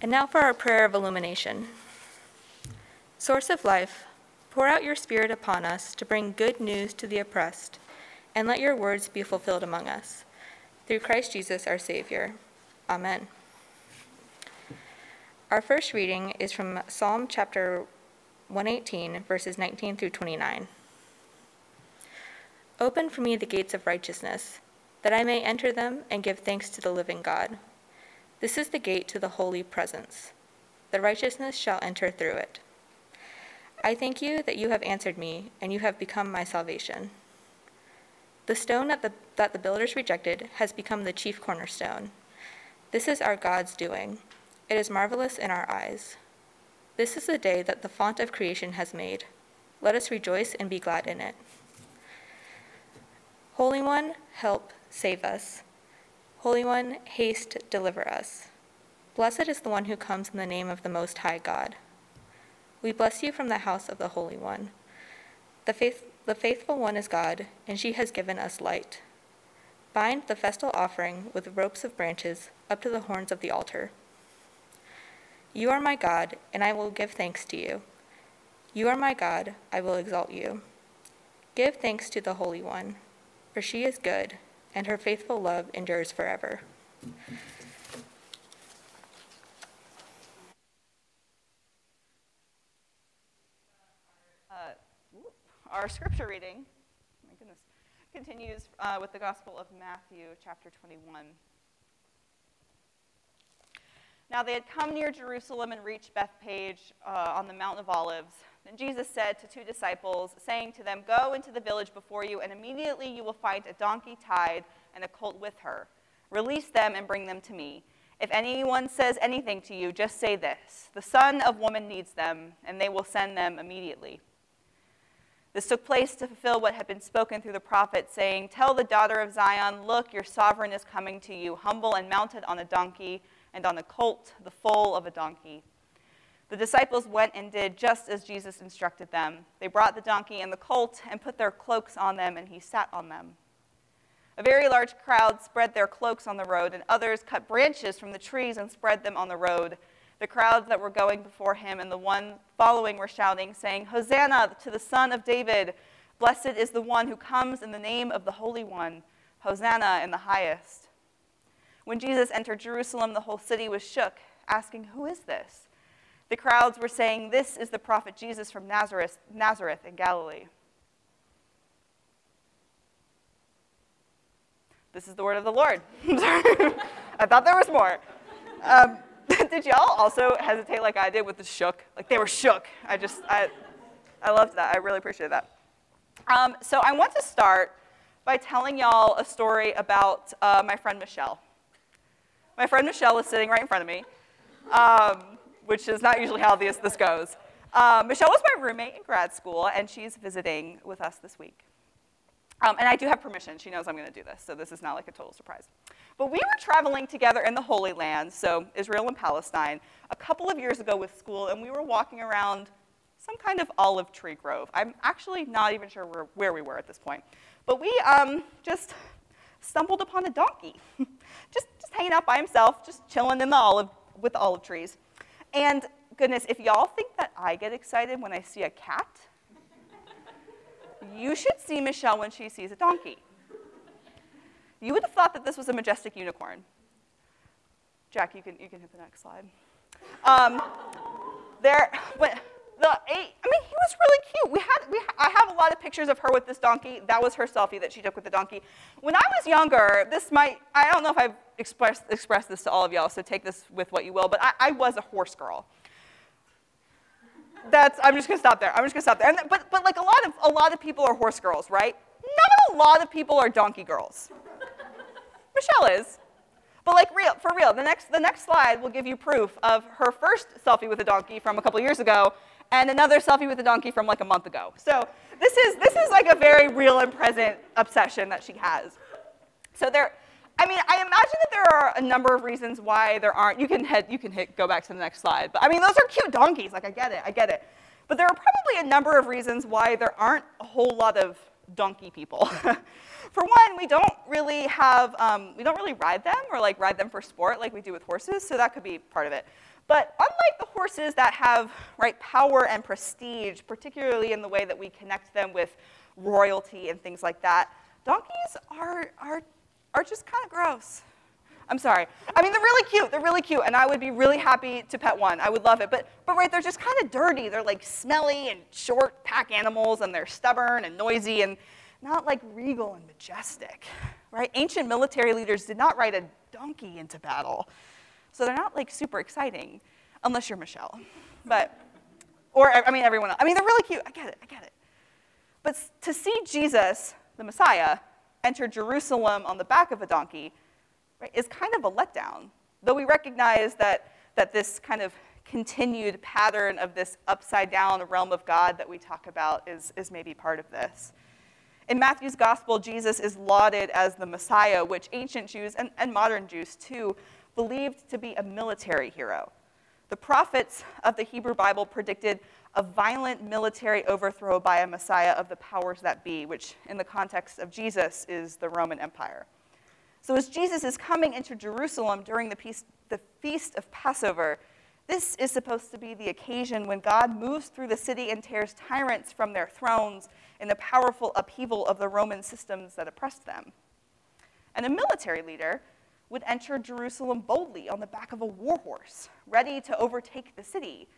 And now for our prayer of illumination. Source of life, pour out your Spirit upon us to bring good news to the oppressed, and let your words be fulfilled among us. Through Christ Jesus our Savior. Amen. Our first reading is from Psalm chapter 118, verses 19 through 29. Open for me the gates of righteousness, that I may enter them and give thanks to the living God. This is the gate to the holy presence. The righteousness shall enter through it. I thank you that you have answered me, and you have become my salvation. The stone that the, that the builders rejected has become the chief cornerstone. This is our God's doing. It is marvelous in our eyes. This is the day that the font of creation has made. Let us rejoice and be glad in it. Holy One, help, save us. Holy One, haste, deliver us. Blessed is the one who comes in the name of the Most High God. We bless you from the house of the Holy One. The, faith, the faithful one is God, and she has given us light. Bind the festal offering with ropes of branches up to the horns of the altar. You are my God, and I will give thanks to you. You are my God, I will exalt you. Give thanks to the Holy One, for she is good and her faithful love endures forever. Uh, our scripture reading, my goodness, continues uh, with the Gospel of Matthew, chapter 21. Now they had come near Jerusalem and reached Bethphage uh, on the Mount of Olives. Then Jesus said to two disciples, saying to them, Go into the village before you, and immediately you will find a donkey tied and a colt with her. Release them and bring them to me. If anyone says anything to you, just say this The Son of Woman needs them, and they will send them immediately. This took place to fulfill what had been spoken through the prophet, saying, Tell the daughter of Zion, Look, your sovereign is coming to you, humble and mounted on a donkey, and on a colt, the foal of a donkey. The disciples went and did just as Jesus instructed them. They brought the donkey and the colt and put their cloaks on them, and he sat on them. A very large crowd spread their cloaks on the road, and others cut branches from the trees and spread them on the road. The crowds that were going before him and the one following were shouting, saying, Hosanna to the Son of David! Blessed is the one who comes in the name of the Holy One! Hosanna in the highest. When Jesus entered Jerusalem, the whole city was shook, asking, Who is this? The crowds were saying, This is the prophet Jesus from Nazareth, Nazareth in Galilee. This is the word of the Lord. I thought there was more. Um, did y'all also hesitate like I did with the shook? Like they were shook. I just, I, I loved that. I really appreciate that. Um, so I want to start by telling y'all a story about uh, my friend Michelle. My friend Michelle is sitting right in front of me. Um, which is not usually how this, this goes. Uh, Michelle was my roommate in grad school, and she's visiting with us this week. Um, and I do have permission. She knows I'm going to do this, so this is not like a total surprise. But we were traveling together in the Holy Land, so Israel and Palestine, a couple of years ago with school, and we were walking around some kind of olive tree grove. I'm actually not even sure where, where we were at this point. But we um, just stumbled upon a donkey, just, just hanging out by himself, just chilling in the olive with the olive trees. And goodness, if y'all think that I get excited when I see a cat, you should see Michelle when she sees a donkey. You would have thought that this was a majestic unicorn. Jack, you can, you can hit the next slide. Um, there, but the eight, I mean, he was really cute. We had, we, I have a lot of pictures of her with this donkey. That was her selfie that she took with the donkey. When I was younger, this might, I don't know if I've expressed, expressed this to all of y'all, so take this with what you will, but I, I was a horse girl. That's, I'm just gonna stop there. I'm just gonna stop there. And, but, but like a lot of, a lot of people are horse girls, right? Not a lot of people are donkey girls. Michelle is. But like real, for real, the next, the next slide will give you proof of her first selfie with a donkey from a couple years ago and another selfie with a donkey from like a month ago. So this is, this is like a very real and present obsession that she has. So there, I mean, I imagine that there are a number of reasons why there aren't. You can head, you can hit, go back to the next slide. But I mean, those are cute donkeys. Like I get it, I get it. But there are probably a number of reasons why there aren't a whole lot of donkey people. for one, we don't really have, um, we don't really ride them or like ride them for sport like we do with horses, so that could be part of it. But unlike the horses that have right power and prestige, particularly in the way that we connect them with royalty and things like that, donkeys are, are, are just kind of gross. I'm sorry. I mean, they're really cute. They're really cute, and I would be really happy to pet one. I would love it. But, but right, they're just kind of dirty. They're like smelly and short pack animals, and they're stubborn and noisy and not like regal and majestic, right? Ancient military leaders did not ride a donkey into battle, so they're not like super exciting, unless you're Michelle. But, or I mean, everyone else. I mean, they're really cute. I get it. I get it. But to see Jesus, the Messiah, enter Jerusalem on the back of a donkey right, is kind of a letdown. Though we recognize that, that this kind of continued pattern of this upside down realm of God that we talk about is, is maybe part of this. In Matthew's gospel, Jesus is lauded as the Messiah, which ancient Jews and, and modern Jews too believed to be a military hero. The prophets of the Hebrew Bible predicted a violent military overthrow by a Messiah of the powers that be, which in the context of Jesus is the Roman Empire. So, as Jesus is coming into Jerusalem during the, peace, the feast of Passover, this is supposed to be the occasion when God moves through the city and tears tyrants from their thrones in the powerful upheaval of the Roman systems that oppressed them. And a military leader would enter Jerusalem boldly on the back of a war horse, ready to overtake the city.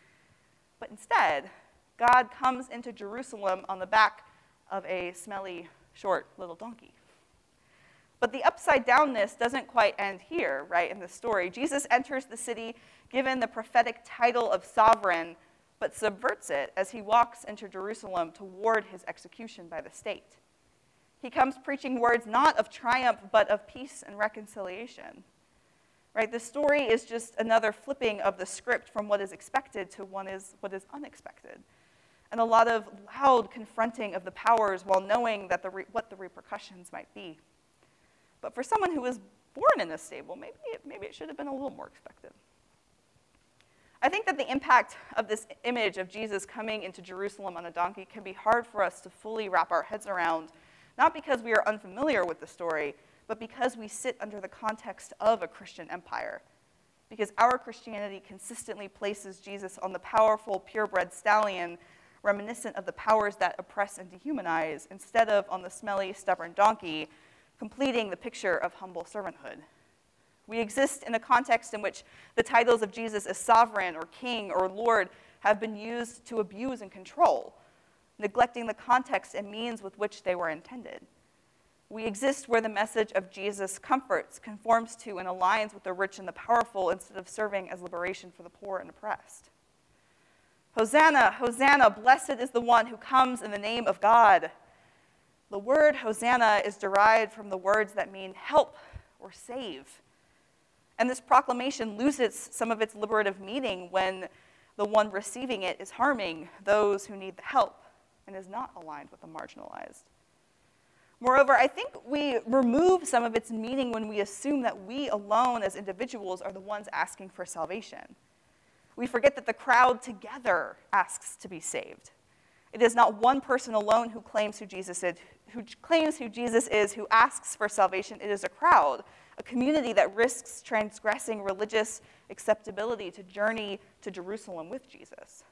But instead, God comes into Jerusalem on the back of a smelly, short little donkey. But the upside downness doesn't quite end here, right, in the story. Jesus enters the city given the prophetic title of sovereign, but subverts it as he walks into Jerusalem toward his execution by the state. He comes preaching words not of triumph, but of peace and reconciliation. Right? The story is just another flipping of the script from what is expected to what is, what is unexpected. And a lot of loud confronting of the powers while knowing that the re- what the repercussions might be. But for someone who was born in a stable, maybe it, maybe it should have been a little more expected. I think that the impact of this image of Jesus coming into Jerusalem on a donkey can be hard for us to fully wrap our heads around, not because we are unfamiliar with the story, but because we sit under the context of a Christian empire. Because our Christianity consistently places Jesus on the powerful, purebred stallion, reminiscent of the powers that oppress and dehumanize, instead of on the smelly, stubborn donkey completing the picture of humble servanthood. We exist in a context in which the titles of Jesus as sovereign or king or Lord have been used to abuse and control, neglecting the context and means with which they were intended. We exist where the message of Jesus comforts, conforms to, and aligns with the rich and the powerful instead of serving as liberation for the poor and oppressed. Hosanna, Hosanna, blessed is the one who comes in the name of God. The word Hosanna is derived from the words that mean help or save. And this proclamation loses some of its liberative meaning when the one receiving it is harming those who need the help and is not aligned with the marginalized. Moreover, I think we remove some of its meaning when we assume that we alone as individuals are the ones asking for salvation. We forget that the crowd together asks to be saved. It is not one person alone who claims who Jesus is, who claims who Jesus is, who asks for salvation. It is a crowd, a community that risks transgressing religious acceptability to journey to Jerusalem with Jesus.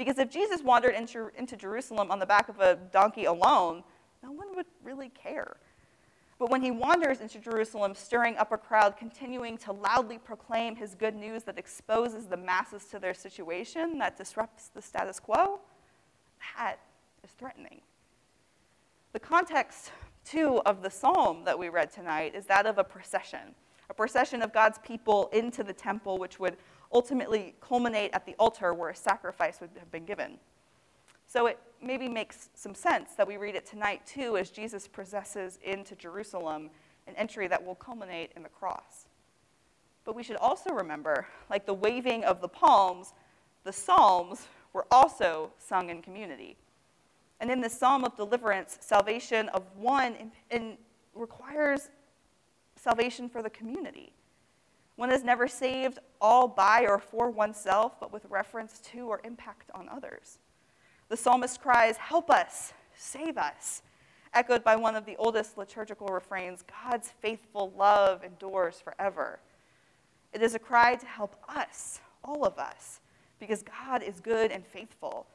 Because if Jesus wandered into, into Jerusalem on the back of a donkey alone, no one would really care. But when he wanders into Jerusalem, stirring up a crowd, continuing to loudly proclaim his good news that exposes the masses to their situation, that disrupts the status quo, that is threatening. The context, too, of the psalm that we read tonight is that of a procession, a procession of God's people into the temple, which would ultimately culminate at the altar where a sacrifice would have been given. So it maybe makes some sense that we read it tonight, too, as Jesus processes into Jerusalem, an entry that will culminate in the cross. But we should also remember, like the waving of the palms, the Psalms were also sung in community. And in the psalm of deliverance, salvation of one in, in requires salvation for the community. One is never saved all by or for oneself, but with reference to or impact on others. The psalmist cries, Help us, save us. echoed by one of the oldest liturgical refrains God's faithful love endures forever. It is a cry to help us, all of us, because God is good and faithful.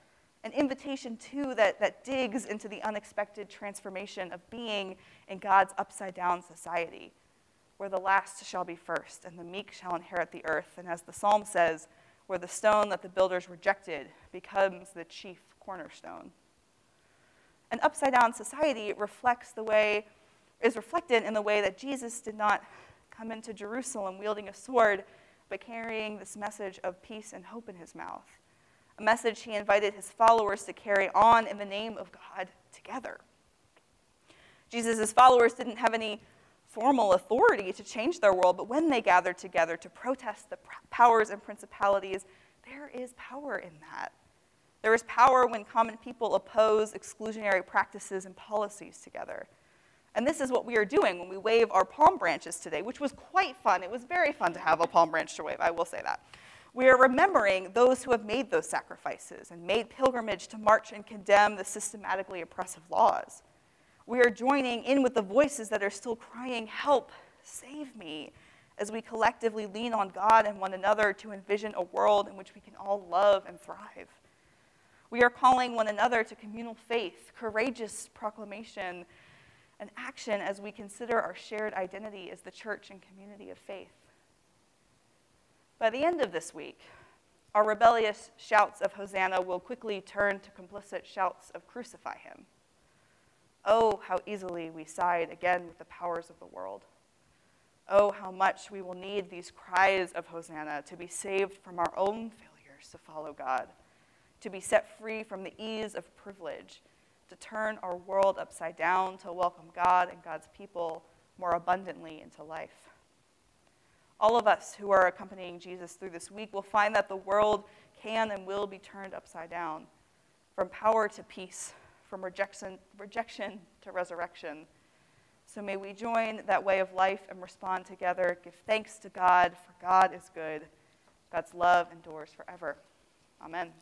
An invitation, too, that, that digs into the unexpected transformation of being in God's upside down society, where the last shall be first and the meek shall inherit the earth. And as the psalm says, where the stone that the builders rejected becomes the chief cornerstone. An upside down society reflects the way, is reflected in the way that Jesus did not come into Jerusalem wielding a sword, but carrying this message of peace and hope in his mouth. A message he invited his followers to carry on in the name of God together. Jesus' followers didn't have any formal authority to change their world, but when they gather together to protest the powers and principalities, there is power in that. There is power when common people oppose exclusionary practices and policies together. And this is what we are doing when we wave our palm branches today, which was quite fun. It was very fun to have a palm branch to wave, I will say that. We are remembering those who have made those sacrifices and made pilgrimage to march and condemn the systematically oppressive laws. We are joining in with the voices that are still crying, Help, save me, as we collectively lean on God and one another to envision a world in which we can all love and thrive. We are calling one another to communal faith, courageous proclamation, and action as we consider our shared identity as the church and community of faith. By the end of this week, our rebellious shouts of Hosanna will quickly turn to complicit shouts of crucify him. Oh, how easily we side again with the powers of the world. Oh, how much we will need these cries of Hosanna to be saved from our own failures to follow God, to be set free from the ease of privilege, to turn our world upside down, to welcome God and God's people more abundantly into life. All of us who are accompanying Jesus through this week will find that the world can and will be turned upside down from power to peace, from rejection, rejection to resurrection. So may we join that way of life and respond together. Give thanks to God, for God is good. God's love endures forever. Amen.